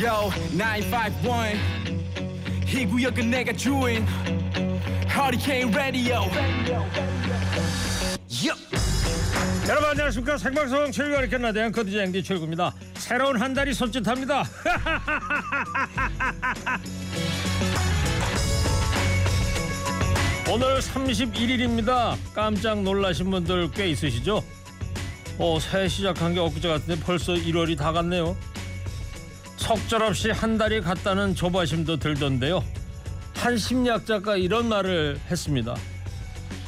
Yo 951 이 구역은 내가 주인. Hurricane Radio. 여러분 안녕하십니까? 생방송 최일과 이렇게나 대한 커디지 앵디 최일구입니다. 새로운 한 달이 손짓합니다. 오늘 31일입니다. 깜짝 놀라신 분들 꽤 있으시죠? 어, 새해 시작한 게 엊그제 같은데 벌써 1월이 다 갔네요 속절없이 한 달이 갔다는 조바심도 들던데요 한 심리학 자가 이런 말을 했습니다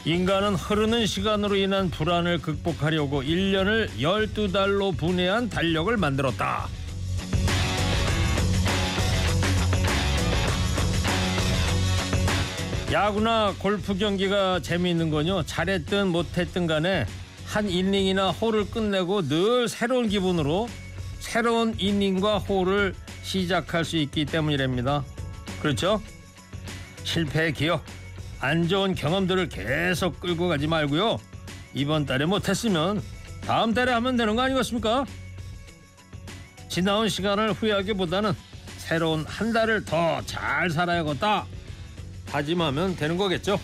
인간은 흐르는 시간으로 인한 불안을 극복하려고 1년을 12달로 분해한 달력을 만들었다. 야구나 골프 경기가 재미있는 건요. 잘했든 못했든 간에 한 이닝이나 홀을 끝내고 늘 새로운 기분으로 새로운 이닝과 홀을 시작할 수 있기 때문이랍니다. 그렇죠? 실패의 기억, 안 좋은 경험들을 계속 끌고 가지 말고요. 이번 달에 못했으면 다음 달에 하면 되는 거 아니겠습니까? 지나온 시간을 후회하기보다는 새로운 한 달을 더 잘 살아야겠다. 다짐하면 되는 거겠죠.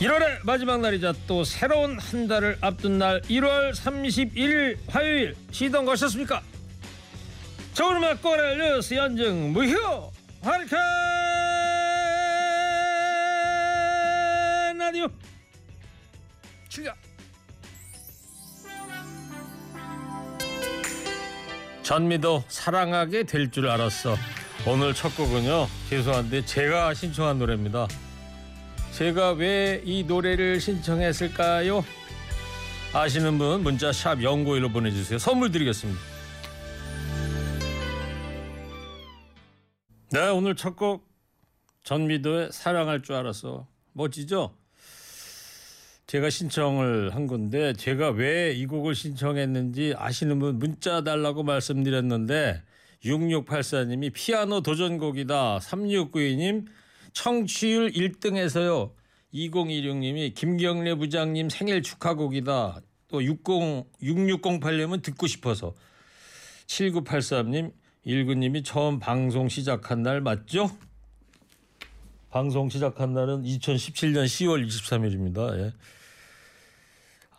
1월의 마지막 날이자 또 새로운 한 달을 앞둔 날 1월 31일 화요일. 시동 거셨습니까? 좋은 음악 꺼내 뉴스 연증 무효 하리케 라디오. 출격. 전미도 사랑하게 될 줄 알았어. 오늘 첫 곡은요 죄송한데 제가 신청한 노래입니다 제가 왜 이 노래를 신청했을까요? 아시는 분 문자 샵 0951로 보내주세요. 선물 드리겠습니다. 네 오늘 첫 곡. 전미도의 사랑할 줄 알았어 멋지죠? 제가 신청을 한 건데 제가 왜 이 곡을 신청했는지 아시는 분 문자 달라고 말씀드렸는데 6684님이 피아노 도전곡이다. 3692님 청취율 1등에서요 2016님이 김경래 부장님 생일 축하곡이다 또 60, 6608님은 듣고 싶어서 7983님 19님이 처음 방송 시작한 날 맞죠? 방송 시작한 날은 2017년 10월 23일입니다. 예.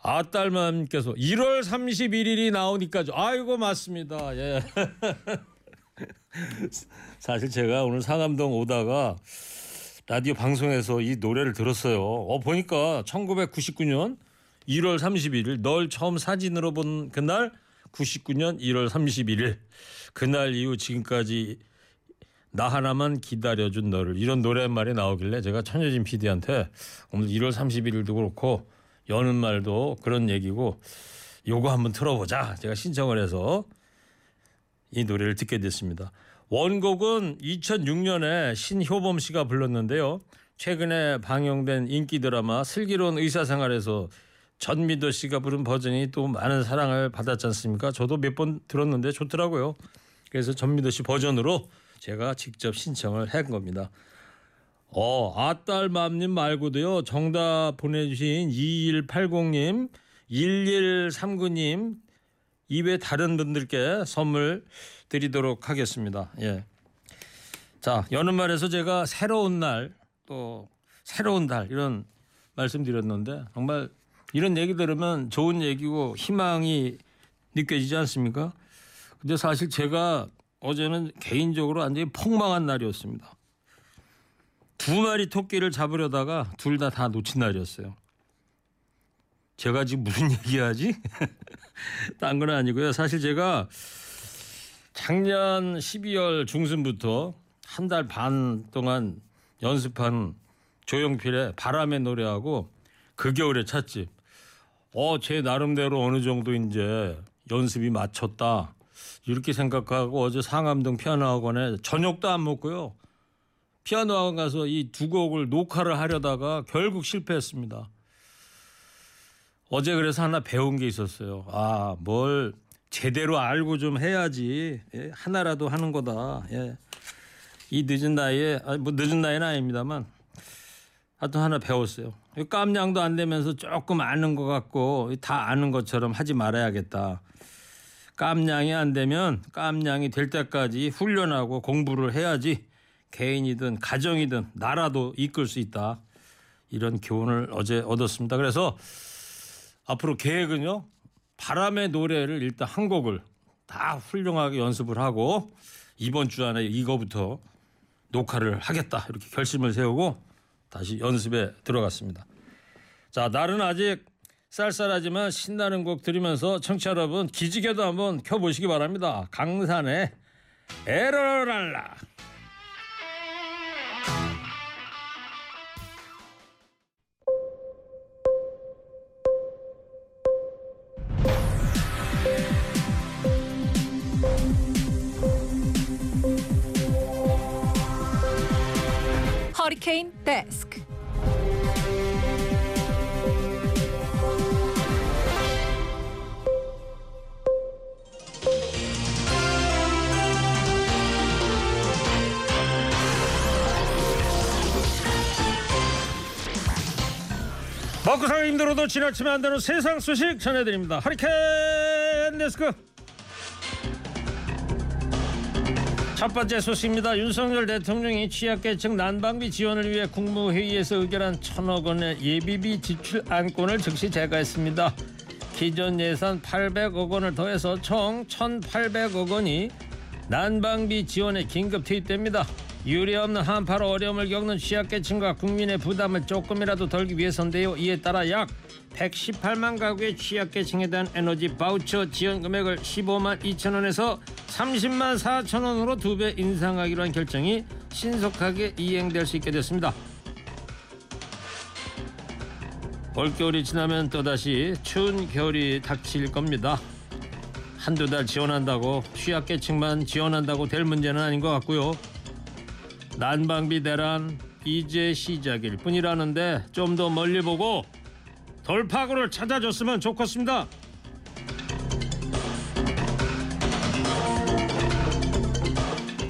아딸맘께서 1월 31일이 나오니까죠. 아이고 맞습니다. 예. 사실 제가 오늘 상암동 오다가 라디오 방송에서 이 노래를 들었어요. 어 보니까 1999년 1월 31일 널 처음 사진으로 본 그날 99년 1월 31일 그날 이후 지금까지 나 하나만 기다려준 너를. 이런 노랫말이 나오길래 제가 천여진 PD한테 오늘 1월 31일도 그렇고 여는 말도 그런 얘기고 요거 한번 틀어보자. 제가 신청을 해서 이 노래를 듣게 됐습니다. 원곡은 2006년에 신효범 씨가 불렀는데요. 최근에 방영된 인기 드라마 슬기로운 의사생활에서 전미도 씨가 부른 버전이 또 많은 사랑을 받았지 않습니까? 저도 몇 번 들었는데 좋더라고요. 그래서 전미도 씨 버전으로 제가 직접 신청을 한 겁니다. 어, 아딸맘님 말고도요. 정답 보내주신 2180님, 1139님 이외 다른 분들께 선물 드리도록 하겠습니다. 예. 자, 여는 말에서 제가 새로운 날 또 새로운 달 이런 말씀드렸는데 정말 이런 얘기 들으면 좋은 얘기고 희망이 느껴지지 않습니까? 근데 사실 제가 어제는 개인적으로 완전히 폭망한 날이었습니다. 두 마리 토끼를 잡으려다가 둘 다다 놓친 날이었어요. 제가 지금 무슨 얘기하지? 딴 건 아니고요. 사실 제가 작년 12월 중순부터 한 달 반 동안 연습한 조용필의 바람의 노래하고 그 겨울의 찻집. 어, 제 나름대로 어느 정도 이제 연습이 맞췄다. 이렇게 생각하고 어제 상암동 피아노 학원에 저녁도 안 먹고요. 피아노 학원 가서 이 두 곡을 녹화를 하려다가 결국 실패했습니다. 어제 그래서 하나 배운 게 있었어요. 아, 뭘 제대로 알고 좀 해야지. 예, 하나라도 하는 거다. 예. 이 늦은 나이에, 아니, 뭐 늦은 나이는 아닙니다만 하여튼 하나 배웠어요. 깜냥도 안 되면서 조금 아는 것 같고 다 아는 것처럼 하지 말아야겠다. 깜냥이 안 되면 깜냥이 될 때까지 훈련하고 공부를 해야지 개인이든 가정이든 나라도 이끌 수 있다. 이런 교훈을 어제 얻었습니다. 그래서 앞으로 계획은요. 바람의 노래를 일단 한 곡을 다 훌륭하게 연습을 하고 이번 주 안에 이거부터 녹화를 하겠다 이렇게 결심을 세우고 다시 연습에 들어갔습니다. 자 날은 아직 쌀쌀하지만 신나는 곡 들으면서 청취자 여러분 기지개도 한번 켜보시기 바랍니다. 강산의 에러랄라 허리케인 데스크. 먹고 살기 힘들어도 지나치면 안 되는 세상 소식 전해드립니다. 하리케인 데스크. 첫 번째 소식입니다. 윤석열 대통령이 취약계층 난방비 지원을 위해 국무회의에서 의결한 천억 원의 예비비 지출 안건을 즉시 제거했습니다. 기존 예산 800억 원을 더해서 총 1,800억 원이 난방비 지원에 긴급 투입됩니다. 유례 없는 한파로 어려움을 겪는 취약계층과 국민의 부담을 조금이라도 덜기 위해서인데요. 이에 따라 약 118만 가구의 취약계층에 대한 에너지 바우처 지원 금액을 15만 2천 원에서 30만 4천 원으로 두 배 인상하기로 한 결정이 신속하게 이행될 수 있게 됐습니다. 올겨울이 지나면 또다시 추운 겨울이 닥칠 겁니다. 한두 달 지원한다고 취약계층만 지원한다고 될 문제는 아닌 것 같고요. 난방비 대란 이제 시작일 뿐이라는데 좀 더 멀리 보고 돌파구를 찾아줬으면 좋겠습니다.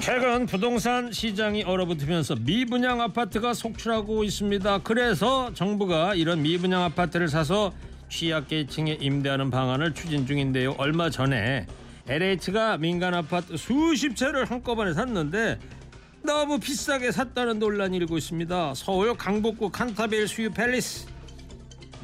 최근 부동산 시장이 얼어붙으면서 미분양 아파트가 속출하고 있습니다. 그래서 정부가 이런 미분양 아파트를 사서 취약계층에 임대하는 방안을 추진 중인데요. 얼마 전에 LH가 민간 아파트 수십 채를 한꺼번에 샀는데 너무 비싸게 샀다는 논란이 일고 있습니다. 서울 강북구 칸타빌 수유 팰리스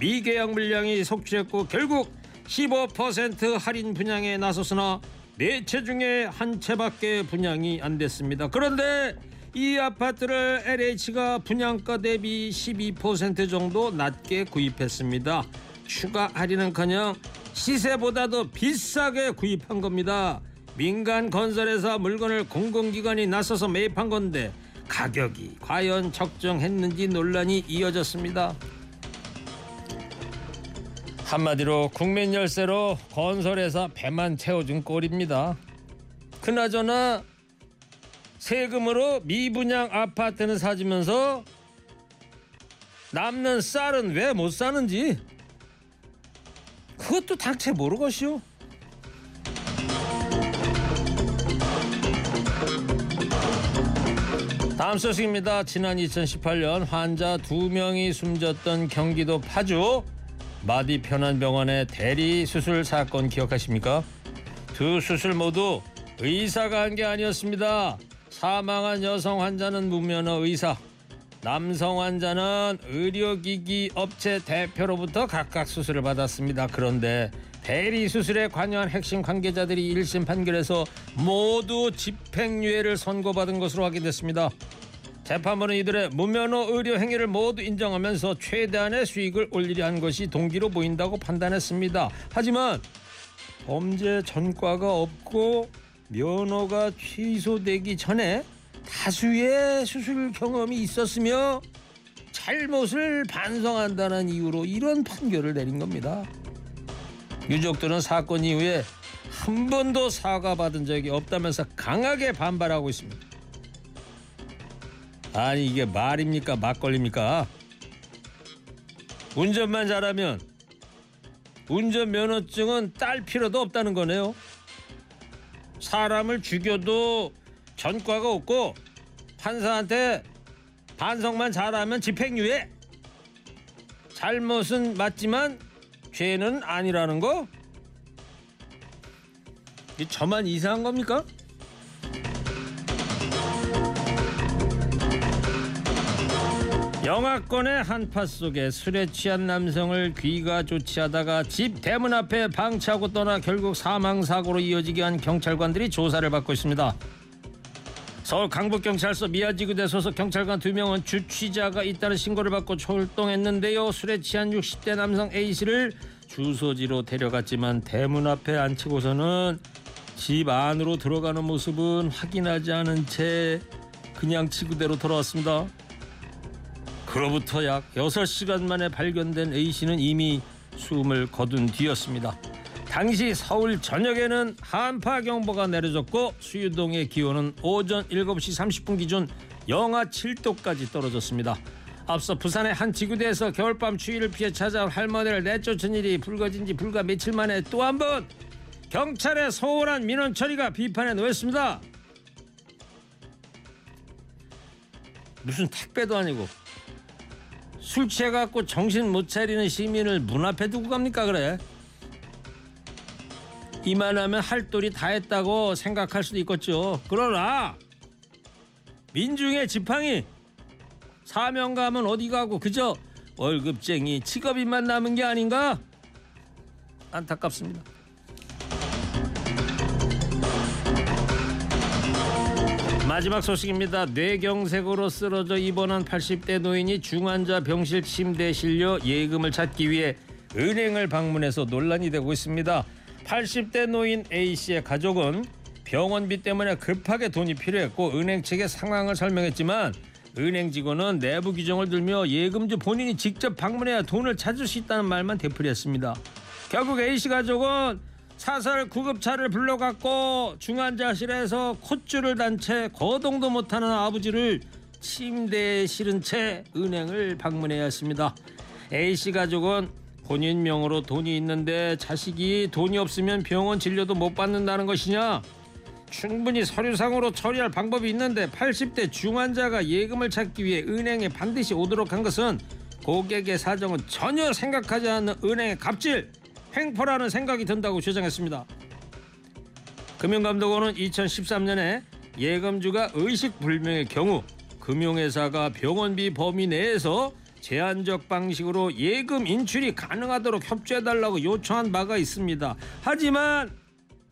미계약 물량이 속출했고 결국 15% 할인 분양에 나섰으나 네 채 중에 한 채밖에 분양이 안 됐습니다. 그런데 이 아파트를 LH가 분양가 대비 12% 정도 낮게 구입했습니다. 추가 할인은커녕 시세보다도 비싸게 구입한 겁니다. 민간 건설회사 물건을 공공기관이 나서서 매입한 건데 가격이 과연 적정했는지 논란이 이어졌습니다. 한마디로 국민 열쇠로 건설회사 배만 채워준 꼴입니다. 그나저나 세금으로 미분양 아파트는 사주면서 남는 쌀은 왜 못 사는지 그것도 당최 모르겠시 다음 소식입니다. 지난 2018년 환자 두 명이 숨졌던 경기도 파주 마디 편안병원의 대리 수술 사건 기억하십니까? 두 수술 모두 의사가 한 게 아니었습니다. 사망한 여성 환자는 무면허 의사, 남성 환자는 의료기기 업체 대표로부터 각각 수술을 받았습니다. 그런데 대리 수술에 관여한 핵심 관계자들이 1심 판결에서 모두 집행유예를 선고받은 것으로 확인됐습니다. 재판부는 이들의 무면허 의료 행위를 모두 인정하면서 최대한의 수익을 올리려 한 것이 동기로 보인다고 판단했습니다. 하지만 범죄 전과가 없고 면허가 취소되기 전에 다수의 수술 경험이 있었으며 잘못을 반성한다는 이유로 이런 판결을 내린 겁니다. 유족들은 사건 이후에 한 번도 사과받은 적이 없다면서 강하게 반발하고 있습니다. 아니 이게 말입니까 막걸리입니까? 운전만 잘하면 운전 면허증은 딸 필요도 없다는 거네요. 사람을 죽여도 전과가 없고 판사한테 반성만 잘하면 집행유예. 잘못은 맞지만 죄는 아니라는 거? 이 저만 이상한 겁니까? 영화권의 한파 속에 술에 취한 남성을 귀가 좋지 하다가 집 대문 앞에 방치하고 떠나 결국 사망 사고로 이어지게 한 경찰관들이 조사를 받고 있습니다. 서울 강북경찰서 미아지구대 소속 경찰관 두 명은 주취자가 있다는 신고를 받고 출동했는데요. 술에 취한 60대 남성 A 씨를 주소지로 데려갔지만 대문 앞에 앉히고서는 집 안으로 들어가는 모습은 확인하지 않은 채 그냥 지구대로 돌아왔습니다. 그로부터 약 6시간 만에 발견된 A 씨는 이미 숨을 거둔 뒤였습니다. 당시 서울 전역에는 한파 경보가 내려졌고 수유동의 기온은 오전 7시 30분 기준 영하 7도까지 떨어졌습니다. 앞서 부산의 한 지구대에서 겨울밤 추위를 피해 찾아온 할머니를 내쫓은 일이 불거진 지 불과 며칠 만에 또 한 번 경찰의 소홀한 민원 처리가 비판에 놓였습니다. 무슨 택배도 아니고 술 취해갖고 정신 못 차리는 시민을 문 앞에 두고 갑니까 그래? 이만하면 할 도리 다 했다고 생각할 수도 있겠죠. 그러나 민중의 지팡이 사명감은 어디 가고 그저 월급쟁이 직업인만 남은 게 아닌가? 안타깝습니다. 마지막 소식입니다. 뇌경색으로 쓰러져 입원한 80대 노인이 중환자 병실 침대에 실려 예금을 찾기 위해 은행을 방문해서 논란이 되고 있습니다. 80대 노인 A 씨의 가족은 병원비 때문에 급하게 돈이 필요했고 은행 측에 상황을 설명했지만 은행 직원은 내부 규정을 들며 예금주 본인이 직접 방문해야 돈을 찾을 수 있다는 말만 되풀이했습니다. 결국 A 씨 가족은 사설 구급차를 불러갔고 중환자실에서 콧줄을 단 채 거동도 못하는 아버지를 침대에 실은 채 은행을 방문해야 했습니다. A 씨 가족은 본인 명으로 돈이 있는데 자식이 돈이 없으면 병원 진료도 못 받는다는 것이냐? 충분히 서류상으로 처리할 방법이 있는데 80대 중환자가 예금을 찾기 위해 은행에 반드시 오도록 한 것은 고객의 사정은 전혀 생각하지 않는 은행의 갑질, 횡포라는 생각이 든다고 주장했습니다. 금융감독원은 2013년에 예금주가 의식불명의 경우 금융회사가 병원비 범위 내에서 제한적 방식으로 예금 인출이 가능하도록 협조해달라고 요청한 바가 있습니다. 하지만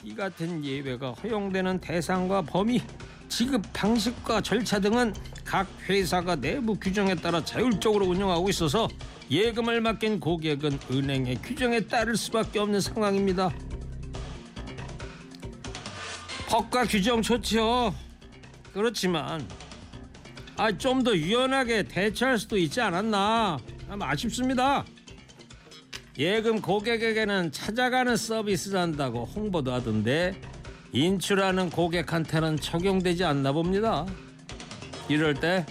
이 같은 예외가 허용되는 대상과 범위, 지급 방식과 절차 등은 각 회사가 내부 규정에 따라 자율적으로 운영하고 있어서 예금을 맡긴 고객은 은행의 규정에 따를 수밖에 없는 상황입니다. 법과 규정 좋지요. 그렇지만 아, 좀 더 유연하게 대처할 수도 있지 않았나 아쉽습니다. 예금 고객에게는 찾아가는 서비스를 한다고 홍보도 하던데 인출하는 고객한테는 적용되지 않나 봅니다. 이럴 때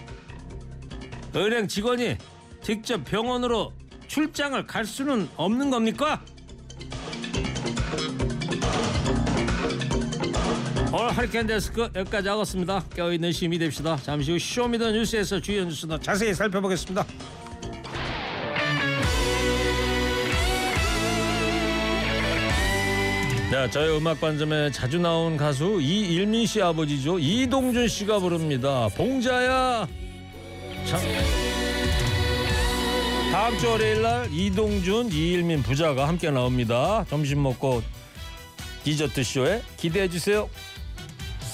은행 직원이 직접 병원으로 출장을 갈 수는 없는 겁니까? 오늘 허리케인 데스크 여기까지 하겠습니다. 깨있는 시민이 됩시다. 잠시 후 Show Me the 뉴스에서 주요 뉴스도 자세히 살펴보겠습니다. 자, 저희 음악 관점에 자주 나온 가수 이일민 씨 아버지죠. 이동준 씨가 부릅니다. 봉자야. 참. 다음 주 월요일 날 이동준, 이일민 부자가 함께 나옵니다. 점심 먹고 디저트 쇼에 기대해 주세요.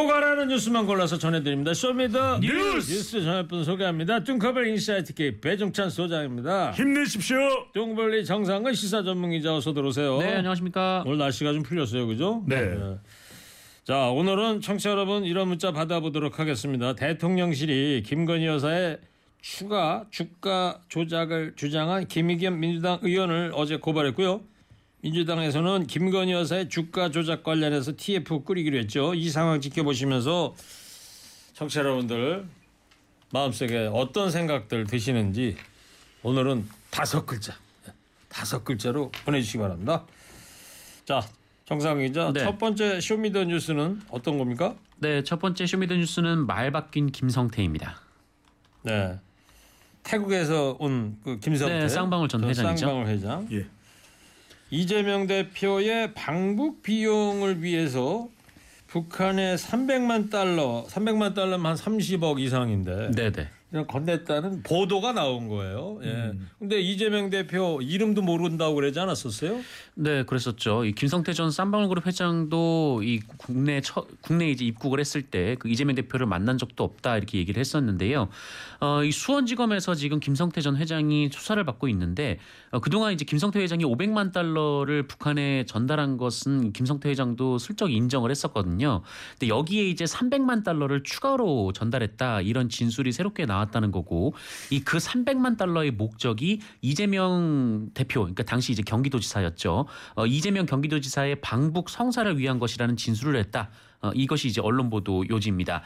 꼭 알아는 뉴스만 골라서 전해드립니다. Show Me the 뉴스! 뉴스 전해줄 분 소개합니다. 뚱커벨 Insight K 배종찬 소장입니다. 힘내십시오. 뚱벌리 정상근 시사 전문 기자 어서 들어오세요. 네, 안녕하십니까. 오늘 날씨가 좀 풀렸어요, 그죠? 네. 자, 오늘은 청취자 여러분 이런 문자 받아보도록 하겠습니다. 대통령실이 김건희 여사의 추가 주가 조작을 주장한 김의겸 민주당 의원을 어제 고발했고요. 민주당에서는 김건희 여사의 주가 조작 관련해서 TF 꾸리기로 했죠. 이 상황 지켜보시면서 청취자 여러분들 마음속에 어떤 생각들 드시는지 오늘은 다섯 글자, 다섯 글자로 보내주시기 바랍니다. 자, 정상근 기자, 네. 첫 번째 Show Me the 뉴스는 어떤 겁니까? 네, 첫 번째 Show Me the 뉴스는 말 바뀐 김성태입니다. 네, 태국에서 온 그 김성태, 네, 쌍방울 전저 회장이죠. 쌍방울 회장. 예. 이재명 대표의 방북 비용을 위해서 북한에 300만 달러, 300만 달러면 한 30억 이상인데 네, 네. 그냥 건넸다는 보도가 나온 거예요. 예. 음. 근데 이재명 대표 이름도 모른다고 그러지 않았었어요? 네, 그랬었죠. 이 김성태 전 쌈방울그룹 회장도 이 국내 처, 국내 이제 입국을 했을 때 그 이재명 대표를 만난 적도 없다 이렇게 얘기를 했었는데요. 어, 이 수원지검에서 지금 김성태 전 회장이 수사를 받고 있는데 어, 그동안 이제 김성태 회장이 500만 달러를 북한에 전달한 것은 김성태 회장도 슬쩍 인정을 했었거든요. 근데 여기에 이제 300만 달러를 추가로 전달했다 이런 진술이 새롭게 나 왔다는 거고 이 그 300만 달러의 목적이 이재명 대표 그러니까 당시 이제 경기도지사였죠. 어, 이재명 경기도지사의 방북 성사를 위한 것이라는 진술을 했다. 어, 이것이 이제 언론 보도 요지입니다.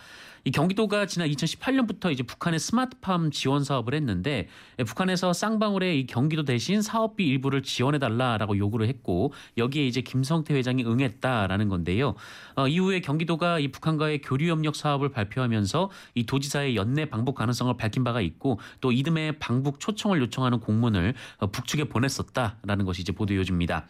이 경기도가 지난 2018년부터 이제 북한의 스마트팜 지원 사업을 했는데 예, 북한에서 쌍방울에 이 경기도 대신 사업비 일부를 지원해 달라라고 요구를 했고 여기에 이제 김성태 회장이 응했다라는 건데요. 어, 이후에 경기도가 이 북한과의 교류 협력 사업을 발표하면서 이 도지사의 연내 방북 가능성을 밝힌 바가 있고 또 이듬해 방북 초청을 요청하는 공문을 어, 북측에 보냈었다라는 것이 이제 보도 요지입니다.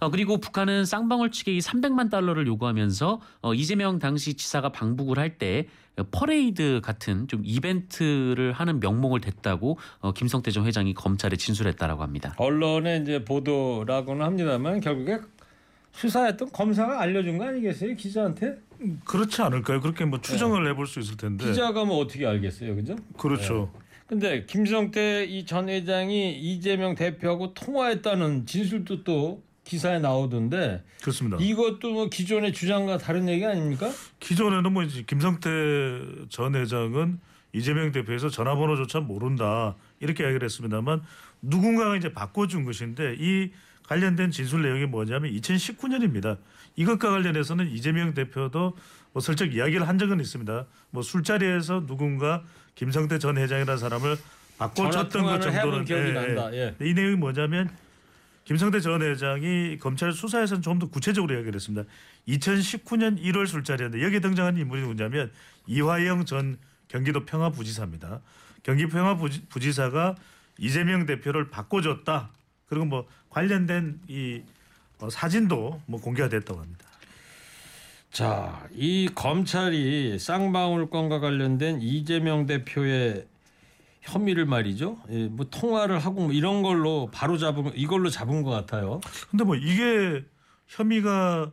어, 그리고 북한은 쌍방울 측에 이 300만 달러를 요구하면서 어, 이재명 당시 지사가 방북을 할 때 퍼레이드 같은 좀 이벤트를 하는 명목을 댔다고 어, 김성태 전 회장이 검찰에 진술했다라고 합니다. 언론의 이제 보도라고는 합니다만 결국에 수사했던 검사가 알려준 거 아니겠어요 기자한테? 그렇지 않을까요? 그렇게 뭐 추정을 해볼 수 있을 텐데. 기자가 뭐 어떻게 알겠어요, 그죠? 그렇죠. 근데 김성태 이 전 회장이 이재명 대표하고 통화했다는 진술도 또 기사에 나오던데 그렇습니다. 이것도 뭐 기존의 주장과 다른 얘기 아닙니까? 기존에는 뭐 이제 김성태 전 회장은 이재명 대표에서 전화번호조차 모른다 이렇게 이야기를 했습니다만 누군가가 이제 바꿔준 것인데 이 관련된 진술 내용이 뭐냐면 2019년입니다. 이것과 관련해서는 이재명 대표도 뭐 슬쩍 이야기를 한 적은 있습니다. 뭐 술자리에서 누군가 김성태 전 회장이라는 사람을 바꿔줬던 것 정도는 예. 예. 예. 이 내용이 뭐냐면 김성태 전 회장이 검찰 수사에서는 좀 더 구체적으로 이야기를 했습니다. 2019년 1월 술자리였는데 여기에 등장한 인물이 누구냐면 이화영 전 경기도 평화부지사입니다. 경기 평화부지사가 이재명 대표를 바꿔줬다. 그리고 뭐 관련된 이 어, 사진도 뭐 공개가 됐다고 합니다. 자, 이 검찰이 쌍방울 건과 관련된 이재명 대표의 혐의를 말이죠. 예, 뭐 통화를 하고 뭐 이런 걸로 바로 잡은 이걸로 잡은 것 같아요. 근데 뭐 이게 혐의가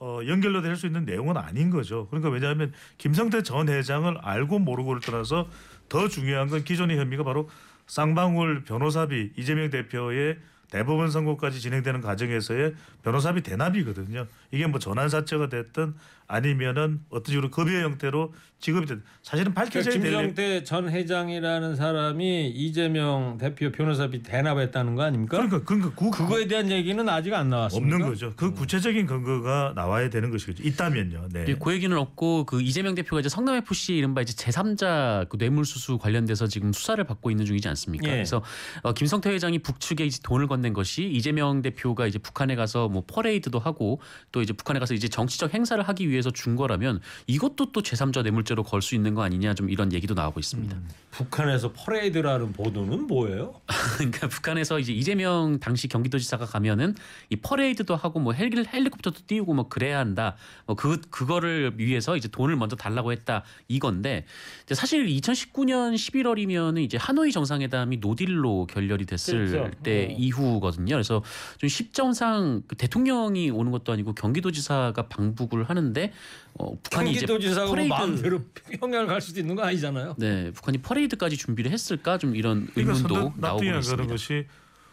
어, 연결로 될 수 있는 내용은 아닌 거죠. 그러니까 왜냐하면 김성태 전 회장을 알고 모르고를 떠나서 더 중요한 건 기존의 혐의가 바로 쌍방울 변호사비 이재명 대표의 대법원 선고까지 진행되는 과정에서의 변호사비 대납이거든요. 이게 뭐 전환 사채가 됐든 아니면은 어떤 식으로 급여 형태로 지급이 됐든 사실은 그러니까 밝혀져야 될 김성태 전 회장이라는 사람이 이재명 대표 변호사비 대납했다는 거 아닙니까? 그러니까 그러니까 그, 그거에 대한 얘기는 아직 안 나왔습니다. 없는 거죠. 그 구체적인 근거가 나와야 되는 것이겠죠. 있다면요. 네. 예, 그 얘기는 없고 그 이재명 대표가 이제 성남 FC 이른바 이제 제3자 그 뇌물수수 관련돼서 지금 수사를 받고 있는 중이지 않습니까? 예. 그래서 어, 김성태 회장이 북측에 이제 돈을 건넨 것이 이재명 대표가 이제 북한에 가서 뭐 퍼레이드도 하고 또 이제 북한에 가서 이제 정치적 행사를 하기 위해 서 준 거라면 이것도 또 제3자 뇌물죄로 걸 수 있는 거 아니냐 좀 이런 얘기도 나오고 있습니다. 북한에서 퍼레이드라는 보도는 뭐예요? 그러니까 북한에서 이제 이재명 당시 경기도지사가 가면은 이 퍼레이드도 하고 뭐 헬기 헬리콥터도 띄우고 뭐 그래야 한다. 뭐 그 그거를 위해서 이제 돈을 먼저 달라고 했다 이건데 사실 2019년 11월이면은 이제 하노이 정상회담이 no deal로 결렬이 됐을 그렇죠. 때 어. 이후거든요. 그래서 좀 십정상 그 대통령이 오는 것도 아니고 경기도지사가 방북을 하는데 어, 북한이 이제 경기도지사가 뭐 퍼레이드 마음대로 평양을 갈 수도 있는 거 아니잖아요. 네, 북한이 퍼레이드까지 준비를 했을까 좀 이런 그러니까 의문도 선뜻 나오고 있습니다. 것이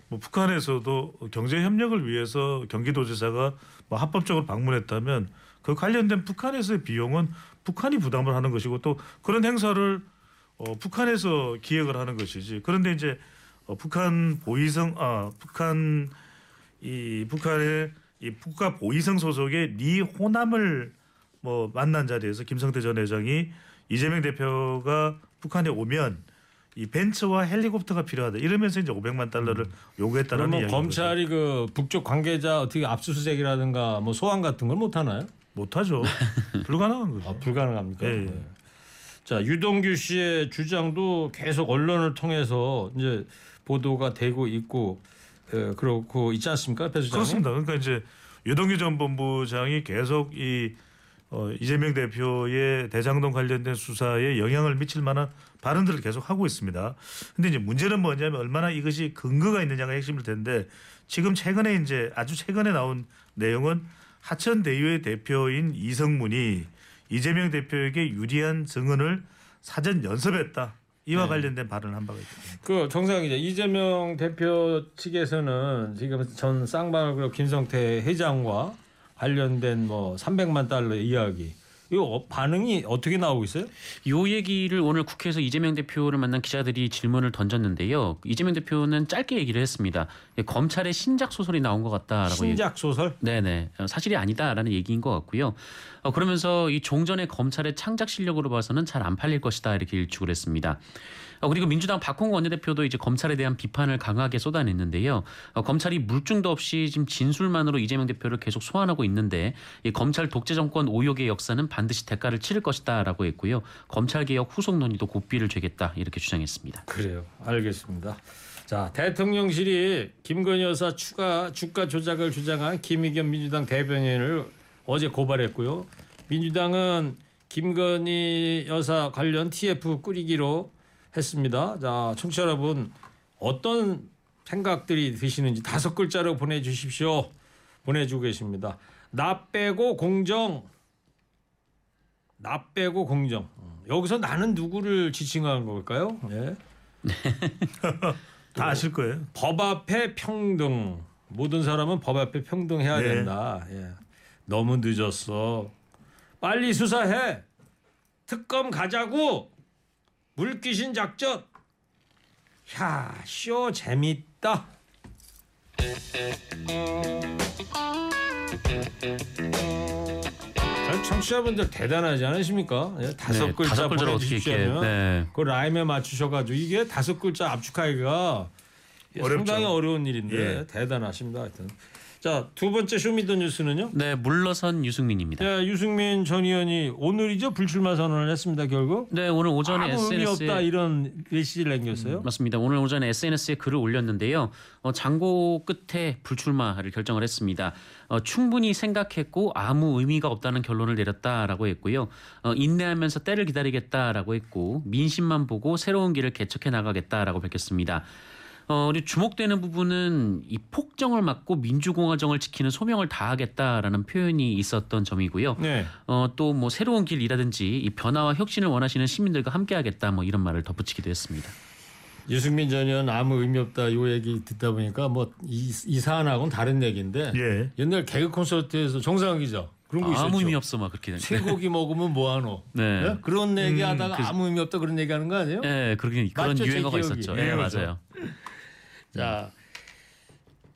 뭐 북한에서도 경제 협력을 위해서 경기도지사가 뭐 합법적으로 방문했다면 그 관련된 북한에서의 비용은 북한이 부담을 하는 것이고 또 그런 행사를 어, 북한에서 기획을 하는 것이지. 그런데 이제 어, 북한 보위성 아 북한 이 북한의 이 북과 보이성 소속의 리 호남을 뭐 만난 자리에서 김성태 전 회장이 이재명 대표가 북한에 오면 이 벤츠와 헬리콥터가 필요하다 이러면서 이제 500만 달러를 요구했다라는 그러면 이야기. 검찰이 그 북쪽 관계자 어떻게 압수수색이라든가 뭐 소환 같은 걸 못 하나요? 못 하죠. 불가능한 거죠. 아, 불가능합니까? 예, 예. 네. 자 유동규 씨의 주장도 계속 언론을 통해서 이제 보도가 되고 있고 예, 그렇고 있지 않습니까, 배 수장님? 그렇습니다. 그러니까 이제 유동규 전 본부장이 계속 이 어, 이재명 대표의 대장동 관련된 수사에 영향을 미칠 만한 발언들을 계속 하고 있습니다. 근데 이제 문제는 뭐냐면 얼마나 이것이 근거가 있느냐가 핵심일 텐데 지금 최근에 이제 아주 최근에 나온 내용은 하천 대유의 대표인 이성문이 이재명 대표에게 유리한 증언을 사전 연습했다. 이와 관련된 발언을 한 바가 있습니다. 그 정상 기자 이재명 대표 측에서는 지금 전 쌍방울 그룹 김성태 회장과 관련된 뭐 300만 달러 이야기 이거 어- 반응이 어떻게 나오고 있어요? 요 얘기를 오늘 국회에서 이재명 대표를 만난 기자들이 질문을 던졌는데요. 이재명 대표는 짧게 얘기를 했습니다. 예, 검찰의 신작 소설이 나온 것 같다라고. 신작 소설? 네네 어, 사실이 아니다라는 얘기인 것 같고요. 어, 그러면서 이 종전의 검찰의 창작 실력으로 봐서는 잘 안 팔릴 것이다 이렇게 일축을 했습니다. 어, 그리고 민주당 박홍구 원내대표도 이제 검찰에 대한 비판을 강하게 쏟아냈는데요. 어, 검찰이 물증도 없이 지금 진술만으로 이재명 대표를 계속 소환하고 있는데 이 검찰 독재 정권 오욕의 역사는 반드시 대가를 치를 것이다라고 했고요. 검찰 개혁 후속 논의도 고삐를 죄겠다 이렇게 주장했습니다. 그래요. 알겠습니다. 자 대통령실이 김건희 여사 추가 주가 조작을 주장한 김의겸 민주당 대변인을 어제 고발했고요. 민주당은 김건희 여사 관련 TF 꾸리기로 했습니다. 자 청취자 여러분 어떤 생각들이 드시는지 다섯 글자로 보내주십시오. 보내주고 계십니다. 나 빼고 공정. 나 빼고 공정. 음, 여기서 나는 누구를 지칭하는 걸까요? 예. 다 아실 거예요. 법 앞에 평등. 모든 사람은 법 앞에 평등해야 네. 된다. 예. 너무 늦었어. 빨리 수사해. 특검 가자고. 물귀신 작전. 야, 쇼 재밌다. 자, 청취자분들 대단하지 않으십니까? 예, 다섯 네, 글자 다섯 글자를 어떻게 이렇게, 보내주시면 네. 그 라임에 맞추셔가지고 이게 다섯 글자 압축하기가 어렵죠. 상당히 어려운 일인데 예. 대단하십니다. 하여튼 자 두 번째 Show Me the 뉴스는요. 네, 물러선 유승민입니다. 자, 유승민 전 의원이 오늘이죠 불출마 선언을 했습니다. 결국 네, 오늘 오전에 아무 의미 SNS에 없다 이런 메시지를 남겼어요. 맞습니다. 오늘 오전에 SNS에 글을 올렸는데요. 어, 장고 끝에 불출마를 결정을 했습니다. 어, 충분히 생각했고 아무 의미가 없다는 결론을 내렸다라고 했고요. 어, 인내하면서 때를 기다리겠다라고 했고 민심만 보고 새로운 길을 개척해 나가겠다라고 밝혔습니다. 어, 우리 주목되는 부분은 이 폭정을 막고 민주공화정을 지키는 소명을 다하겠다라는 표현이 있었던 점이고요. 네. 어, 또 뭐 새로운 길이라든지 이 변화와 혁신을 원하시는 시민들과 함께하겠다 뭐 이런 말을 덧붙이기도 했습니다. 유승민 전 의원 아무 의미 없다 요 얘기 듣다 보니까 뭐 이 이 사안하고는 다른 얘기인데 예. 옛날 개그 콘서트에서 정상훈 기자 그런 거 있었죠. 아무 의미 없어 막 그렇게. 쇠고기 먹으면 뭐하노? 네. 네? 그런 얘기 하다가 그- 아무 의미 없다 그런 얘기 하는 거 아니에요? 네, 그런 그런 유행어가 기억이. 있었죠. 예, 네. 맞아요. 자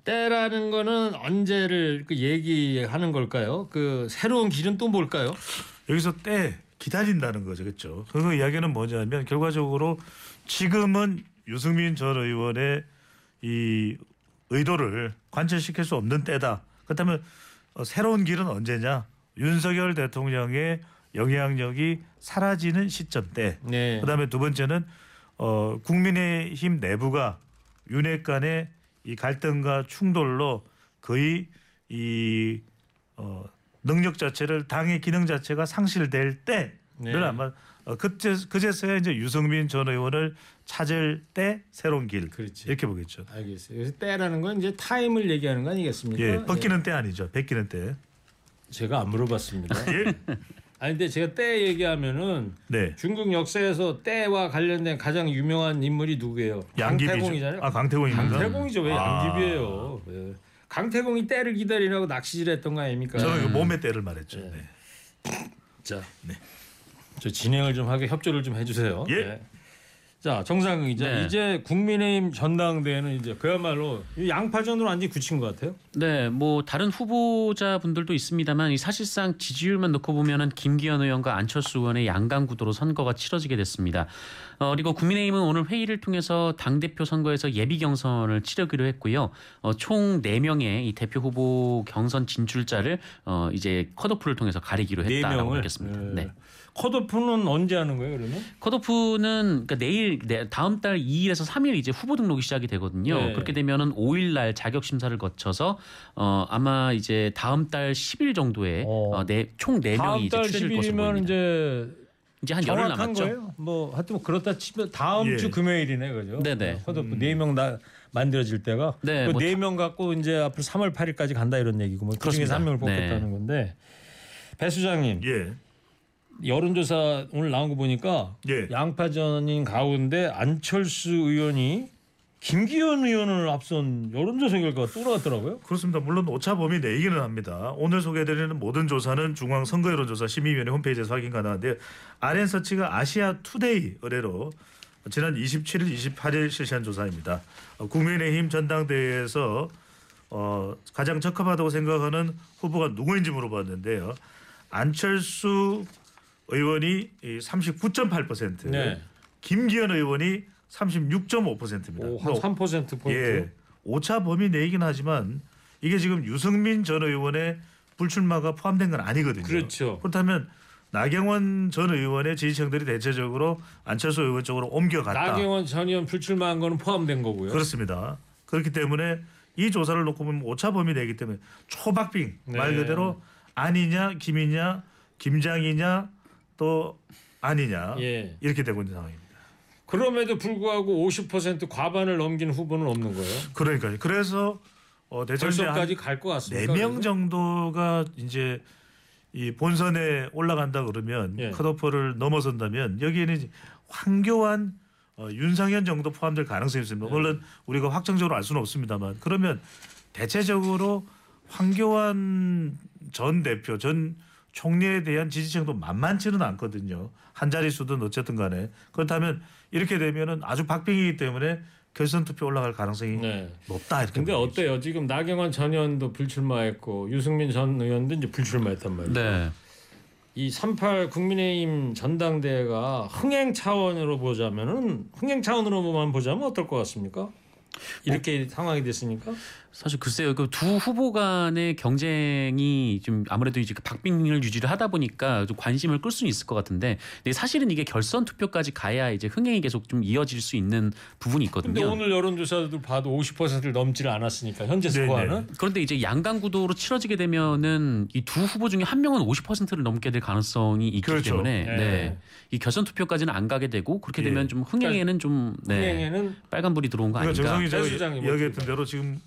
때라는 거는 언제를 그 얘기하는 걸까요? 그 새로운 길은 또 뭘까요? 여기서 때 기다린다는 거죠, 그렇죠? 그 이야기는 뭐냐면 결과적으로 지금은 유승민 전 의원의 이 의도를 관철시킬 수 없는 때다. 그렇다면 어, 새로운 길은 언제냐? 윤석열 대통령의 영향력이 사라지는 시점 때. 네. 그다음에 두 번째는 어, 국민의힘 내부가 윤핵 간의 이 갈등과 충돌로 거의 이 어, 능력 자체를 당의 기능 자체가 상실될 때를 네. 아마 어, 그제 그제서야 이제 유승민 전 의원을 찾을 때 새로운 길 그렇지. 이렇게 보겠죠. 알겠어요. 그래서 때라는 건 이제 타임을 얘기하는 거 아니겠습니까? 예, 벗기는 때 아니죠. 베끼는 때. 예. 제가 안 물어봤습니다. 예. 아니 근데 제가 때 얘기하면은 네. 중국 역사에서 때와 관련된 가장 유명한 인물이 누구예요? 강태공이잖아요. 아, 강태공입니다. 강태공이죠. 왜 아. 양귀비예요? 예. 강태공이 때를 기다리라고 낚시질했던 거 아닙니까? 저는 그 몸의 때를 말했죠. 예. 네. 자, 저 진행을 좀 하게 협조를 좀 해주세요. 예. 네. 자 정상근 기자 네. 이제 국민의힘 전당대회는 이제 그야말로 이 양파전으로 완전히 굳힌 것 같아요. 네, 뭐 다른 후보자 분들도 있습니다만 이 사실상 지지율만 놓고 보면은 김기현 의원과 안철수 의원의 양강 구도로 선거가 치러지게 됐습니다. 어, 그리고 국민의힘은 오늘 회의를 통해서 당 대표 선거에서 예비 경선을 치르기로 했고요. 어, 총 4명의 이 대표 후보 경선 진출자를 어, 이제 컷오프를 통해서 가리기로 네 했다라고. 밝혔습니다. 네. 컷오프는 언제 하는 거예요, 그러면? 컷오프는 그러니까 내일 내- 다음 달 2일에서 3일 이제 후보 등록이 시작이 되거든요. 네. 그렇게 되면은 5일 날 자격 심사를 거쳐서 어 아마 이제 다음 달 10일 정도에 어. 어, 네, 총 4명이 다음 이제 달 추려질 것으로 10일이면 보입니다. 이제 이제 한 열흘 정확한 남았죠. 거예요. 뭐 하여튼 뭐 그렇다 치면 다음 예. 주 금요일이네, 그죠? 네네. 컷오프 네명 다 만들어질 때가 네, 뭐네명 갖고 이제 앞으로 3월 8일까지 간다 이런 얘기고 뭐 그중에서. 한 명을 네. 뽑겠다는 건데 배 소장님 예. 여론조사 오늘 나온 거 보니까 예. 양파전인 가운데 안철수 의원이 김기현 의원을 앞선 여론조사 결과가 또 나왔더라고요. 그렇습니다. 물론 오차 범위 내기는 합니다. 오늘 소개해드리는 모든 조사는 중앙 선거여론조사 심의위원회 홈페이지에서 확인 가능한데요. RN서치가 아시아 투데이 의뢰로 지난 27일, 28일 실시한 조사입니다. 어, 국민의힘 전당대회에서 어, 가장 적합하다고 생각하는 후보가 누구인지 물어봤는데요. 안철수 의원이 39.8%, 네. 김기현 의원이 36.5%입니다. 오, 한 3% 포인트. 예, 오차 범위 내이긴 하지만 이게 지금 유승민 전 의원의 불출마가 포함된 건 아니거든요. 그렇죠. 그렇다면 나경원 전 의원의 지지층들이 대체적으로 안철수 의원 쪽으로 옮겨갔다. 나경원 전 의원 불출마한 거는 포함된 거고요. 그렇습니다. 그렇기 때문에 이 조사를 놓고 보면 오차 범위 내기 때문에 초박빙 네. 말 그대로 아니냐 김이냐 김장이냐 또 아니냐 예. 이렇게 되고 있는 상황입니다. 그럼에도 불구하고 50% 과반을 넘긴 후보는 없는 거예요. 그러니까요. 그래서 어, 대선 결선까지 갈 것 같습니다. 네명 정도가 이제 이 본선에 올라간다 그러면 예. 컷오프를 넘어선다면 여기에는 황교안 어, 윤상현 정도 포함될 가능성이 있습니다. 네. 물론 우리가 확정적으로 알 수는 없습니다만 그러면 대체적으로 황교안 전 대표 전 총리에 대한 지지층도 만만치는 않거든요. 한 자릿수든 어쨌든 간에 그렇다면 이렇게 되면은 아주 박빙이기 때문에 결선 투표 올라갈 가능성이 네. 높다 이렇게 근데. 어때요? 지금 나경원 전 의원도 불출마했고 유승민 전 의원도 이제 불출마했단 말이에요. 네. 이38 국민의힘 전당대회가 흥행 차원으로 보자면은 흥행 차원으로만 보자면 어떨 것 같습니까? 이렇게 상황이 됐으니까 사실 글쎄요, 그 두 후보 간의 경쟁이 좀 아무래도 이제 그 박빙을 유지를 하다 보니까 좀 관심을 끌 수는 있을 것 같은데, 근데 사실은 이게 결선 투표까지 가야 이제 흥행이 계속 좀 이어질 수 있는 부분이 있거든요. 근데 오늘 여론조사도 봐도 50%를 넘지를 않았으니까 현재. 스코어는 그런데 이제 양강 구도로 치러지게 되면은 이 두 후보 중에 한 명은 50%를 넘게 될 가능성이 있기 그렇죠. 때문에 네. 네. 이 결선 투표까지는 안 가게 되고 그렇게 예. 되면 좀 흥행에는 좀 네. 흥행에는 빨간불이 들어온 거 그러니까 아닌가? 제가 수장님 이야기했던 대로 지금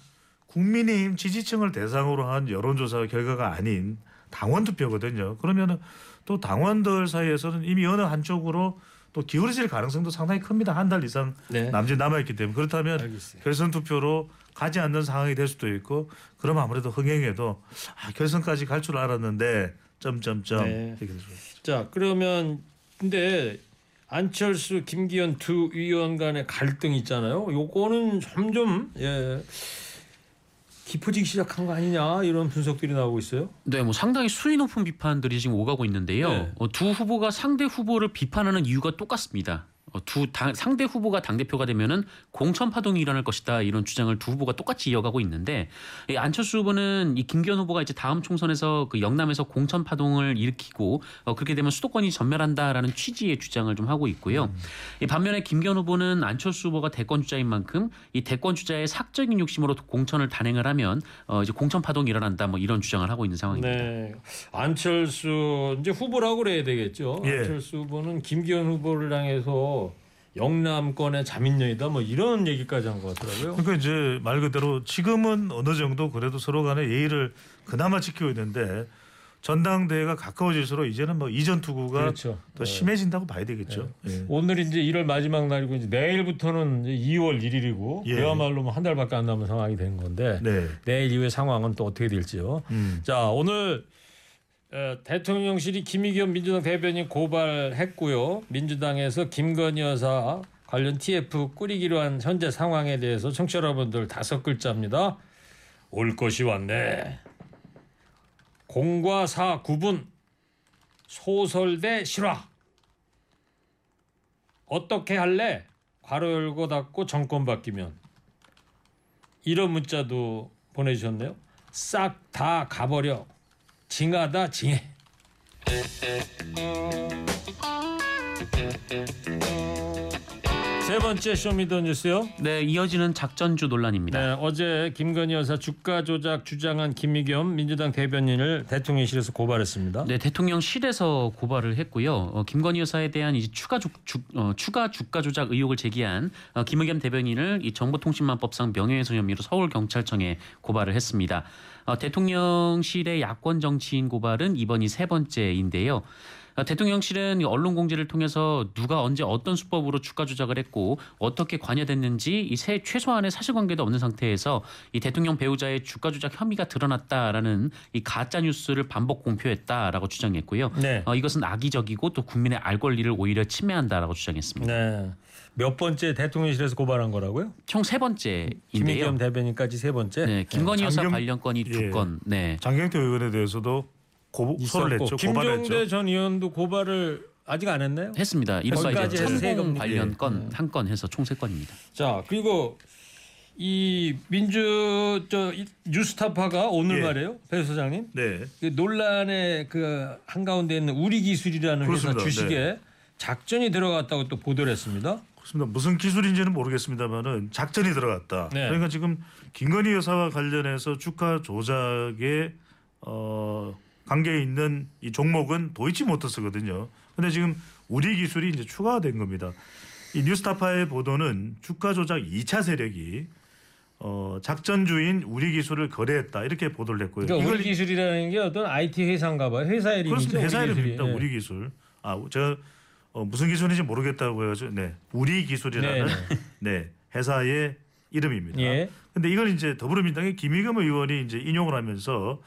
국민의힘 지지층을 대상으로 한 여론조사 결과가 아닌 당원 투표거든요. 그러면은 또 당원들 사이에서는 이미 어느 한쪽으로 또 기울어질 가능성도 상당히 큽니다. 한 달 이상 네. 남짓 남아있기 때문에 그렇다면 알겠어요. 결선 투표로 가지 않는 상황이 될 수도 있고 그럼 아무래도 흥행에도 아, 결선까지 갈 줄 알았는데 점점점 네. 자 그러면 근데 안철수 김기현 두 의원 간의 갈등 있잖아요. 요거는 점점 예 깊어지기 시작한 거 아니냐 이런 분석들이 나오고 있어요. 네, 뭐 상당히 수위 높은 비판들이 지금 오가고 있는데요. 네. 어, 두 후보가 상대 후보를 비판하는 이유가 똑같습니다. 어, 두 당, 상대 후보가 당 대표가 되면은 공천 파동이 일어날 것이다 이런 주장을 두 후보가 똑같이 이어가고 있는데 이 안철수 후보는 이 김기현 후보가 이제 다음 총선에서 그 영남에서 공천 파동을 일으키고 어, 그렇게 되면 수도권이 전멸한다라는 취지의 주장을 좀 하고 있고요. 이 반면에 김기현 후보는 안철수 후보가 대권 주자인 만큼 이 대권 주자의 사적인 욕심으로 공천을 단행을 하면 어, 이제 공천 파동이 일어난다 뭐 이런 주장을 하고 있는 상황입니다. 네, 안철수 이제 후보라고 그래야 되겠죠. 예. 안철수 후보는 김기현 후보를 향해서 영남권의 자민련이다 뭐 이런 얘기까지 한 것 같더라고요. 그러니까 이제 말 그대로 지금은 어느 정도 그래도 서로 간에 예의를 그나마 지키고 있는데 전당대회가 가까워질수록 이제는 뭐 이전 투구가 그렇죠. 더 네. 심해진다고 봐야 되겠죠. 예. 오늘 이제 1월 마지막 날이고 이제 내일부터는 이제 2월 1일이고 예. 그야말로 뭐 한 달밖에 안 남은 상황이 된 건데 네. 내일 이후의 상황은 또 어떻게 될지요. 음. 자 오늘 어, 대통령실이 김의겸 민주당 대변인 고발했고요. 민주당에서 김건희 여사 관련 TF 꾸리기로 한 현재 상황에 대해서 청취자 여러분들 다섯 글자입니다. 올 것이 왔네. 공과 사 구분 소설 대 실화 어떻게 할래? 괄호 열고 닫고 정권 바뀌면 이런 문자도 보내주셨네요. 싹 다 가버려 징하다 징해. 세 번째 쇼미더뉴스요. 네, 이어지는 작전주 논란입니다. 네, 어제 김건희 여사 주가 조작 주장한 김의겸 민주당 대변인을 대통령실에서 고발했습니다. 네, 대통령실에서 고발을 했고요. 어, 김건희 여사에 대한 이제 추가 주, 주- 어, 추가 주가 조작 의혹을 제기한 어, 김의겸 대변인을 이 정보통신망법상 명예훼손 혐의로 서울 경찰청에 고발을 했습니다. 어, 대통령실의 야권 정치인 고발은 이번이 세 번째인데요. 어, 대통령실은 이 언론 공지를 통해서 누가 언제 어떤 수법으로 주가 조작을 했고 어떻게 관여됐는지 이 세 최소한의 사실관계도 없는 상태에서 이 대통령 배우자의 주가 조작 혐의가 드러났다라는 이 가짜 뉴스를 반복 공표했다라고 주장했고요. 네. 어, 이것은 악의적이고 또 국민의 알 권리를 오히려 침해한다라고 주장했습니다. 네. 몇 번째 대통령실에서 고발한 거라고요? 총 세 번째인데요. 김의겸 대변인까지 세 번째. 네, 김건희 여사 장경- 관련 건이 두 예. 건. 네. 장경태 의원에 대해서도 고, 소를 냈죠. 김종대 고발했죠. 전 의원도 고발을 아직 안 했나요? 했습니다. 이른바 이제 천공. 관련 예. 건한 건 해서 총 세 건입니다. 자 그리고 이 민주 저 이- 뉴스타파가 오늘 예. 말이에요, 배 소장님. 네. 그 논란의 그 한가운데 있는 우리 기술이라는 회사 그렇습니다. 주식에 작전이 들어갔다고 또 보도를 했습니다. 그렇습니다. 무슨 기술인지는 모르겠습니다만은 작전이 들어갔다. 네. 그러니까 지금 김건희 여사와 관련해서 주가 조작에 어, 관계 있는 이 종목은 도이치 모터스거든요. 근데 지금 우리 기술이 이제 추가된 겁니다. 이 뉴스타파의 보도는 주가 조작 2차 세력이 어, 작전주인 우리 기술을 거래했다 이렇게 보도를 했고요. 그러니까 우리 기술이라는 게 어떤 IT 회사인가 봐요. 회사 이름이죠. 그렇습니다. 회사. 이름입니다. 예. 우리 기술. 아 제가 어, 무슨 기술인지 모르겠다고 해가지고 네 우리 기술이라는 네, 회사의 이름입니다. 예. 근데 이걸 이제 더불어민주당의 김의겸 의원이 이제 인용을 하면서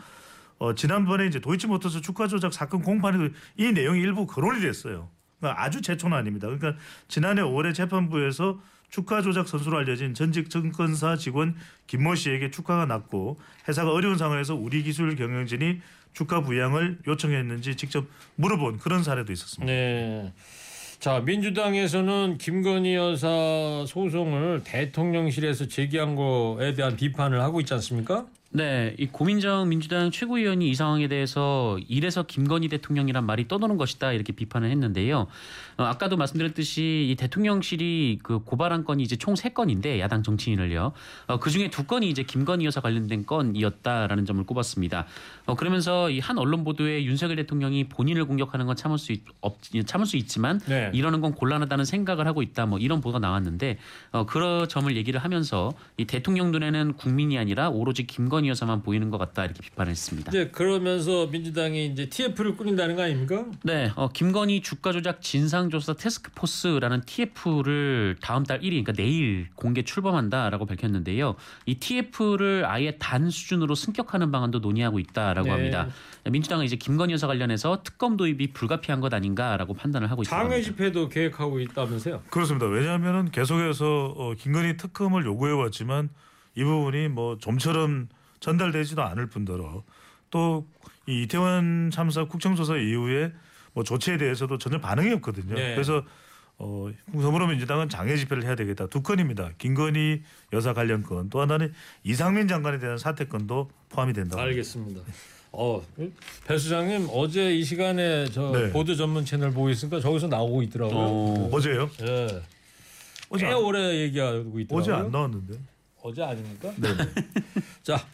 어, 지난번에 이제 도이치모터스 주가 조작 사건 공판에도 이 내용이 일부 거론이 됐어요. 그러니까 아주 최초는 아닙니다. 그러니까 지난해 5월에 재판부에서 주가 조작 선수로 알려진 전직 증권사 직원 김모 씨에게 주가가 낮고 회사가 어려운 상황에서 우리 기술 경영진이 주가 부양을 요청했는지 직접 물어본 그런 사례도 있었습니다. 네. 자 민주당에서는 김건희 여사 소송을 대통령실에서 제기한 거에 대한 비판을 하고 있지 않습니까? 네, 이 고민정 민주당 최고위원이 이 상황에 대해서 이래서 김건희 대통령이란 말이 떠도는 것이다 이렇게 비판을 했는데요. 어, 아까도 말씀드렸듯이 이 대통령실이 그 고발한 건이 이제 총 세 건인데 야당 정치인을요. 어, 그 중에 두 건이 이제 김건희 여사 관련된 건이었다라는 점을 꼽았습니다. 어, 그러면서 이 한 언론 보도에 윤석열 대통령이 본인을 공격하는 건 참을 수 있, 없, 참을 수 있지만 네. 이러는 건 곤란하다는 생각을 하고 있다. 뭐 이런 보도가 나왔는데 어, 그런 점을 얘기를 하면서 이 대통령 눈에는 국민이 아니라 오로지 김건희 여사만 보이는 것 같다 이렇게 비판을 했습니다. 이제 그러면서 민주당이 이제 TF를 꾸린다는 거 아닙니까? 네, 어, 김건희 주가 조작 진상조사 테스크포스라는 TF를 다음 달 1일, 그러니까 내일 공개 출범한다라고 밝혔는데요. 이 TF를 아예 단 수준으로 승격하는 방안도 논의하고 있다라고 네. 합니다. 민주당은 이제 김건희 여사 관련해서 특검 도입이 불가피한 것 아닌가라고 판단을 하고 있습니다. 장외 집회도 계획하고 있다면서요? 그렇습니다. 왜냐하면은 계속해서 어, 김건희 특검을 요구해 왔지만 이 부분이 뭐 좀처럼 전달되지도 않을 뿐더러 또 이 이태원 참사 국정조사 이후에 뭐 조치에 대해서도 전혀 반응이 없거든요. 네. 그래서 어, 더불어민주당은 장애 집회를 해야 되겠다. 두 건입니다. 김건희 여사 관련 건, 또 하나는 이상민 장관에 대한 사퇴건도 포함이 된다. 알겠습니다. 어, 배 수장님 어제 이 시간에 저 네. 보도 전문 채널 보고 있으니까 저기서 나오고 있더라고요. 어, 어제요? 예. 어제 꽤 안, 오래 얘기하고 있더라고요. 어제 안 나왔는데. 어제 아닙니까? 네. 자,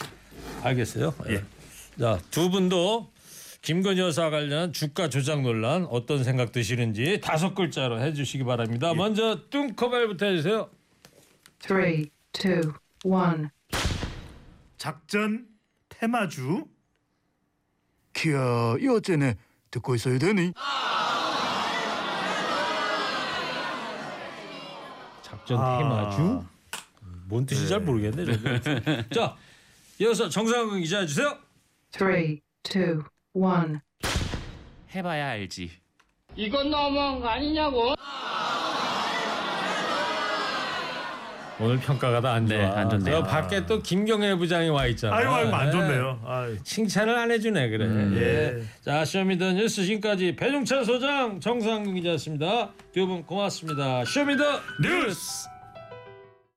알겠어요. 예. 자, 두 분도 김건희 여사 관련 주가 조작 논란 어떤 생각 드시는지 다섯 글자로 해주시기 바랍니다. 예. 먼저 뚱커벨부터 해주세요. Three, two, one. 작전 테마주 키야, 이 어째네 듣고 있어야 되니? 작전 아. 테마주. 뭔 뜻인지 잘 모르겠네. 저거. 자, 이어서 정상근 기자 해주세요. Three, two, one. 해봐야 알지. 이건 너무한 거 아니냐고. 오늘 평가가 다 안 좋아. 네, 안 좋네요. 저 밖에 또 김경애 부장이 와 있잖아. 아이고 아이고 안 네. 좋네요. 아이. 칭찬을 안 해주네 그래. 예. 자 Show Me the 뉴스 지금까지 배종찬 소장 정상근 기자였습니다. 두 분 고맙습니다. Show Me the 뉴스.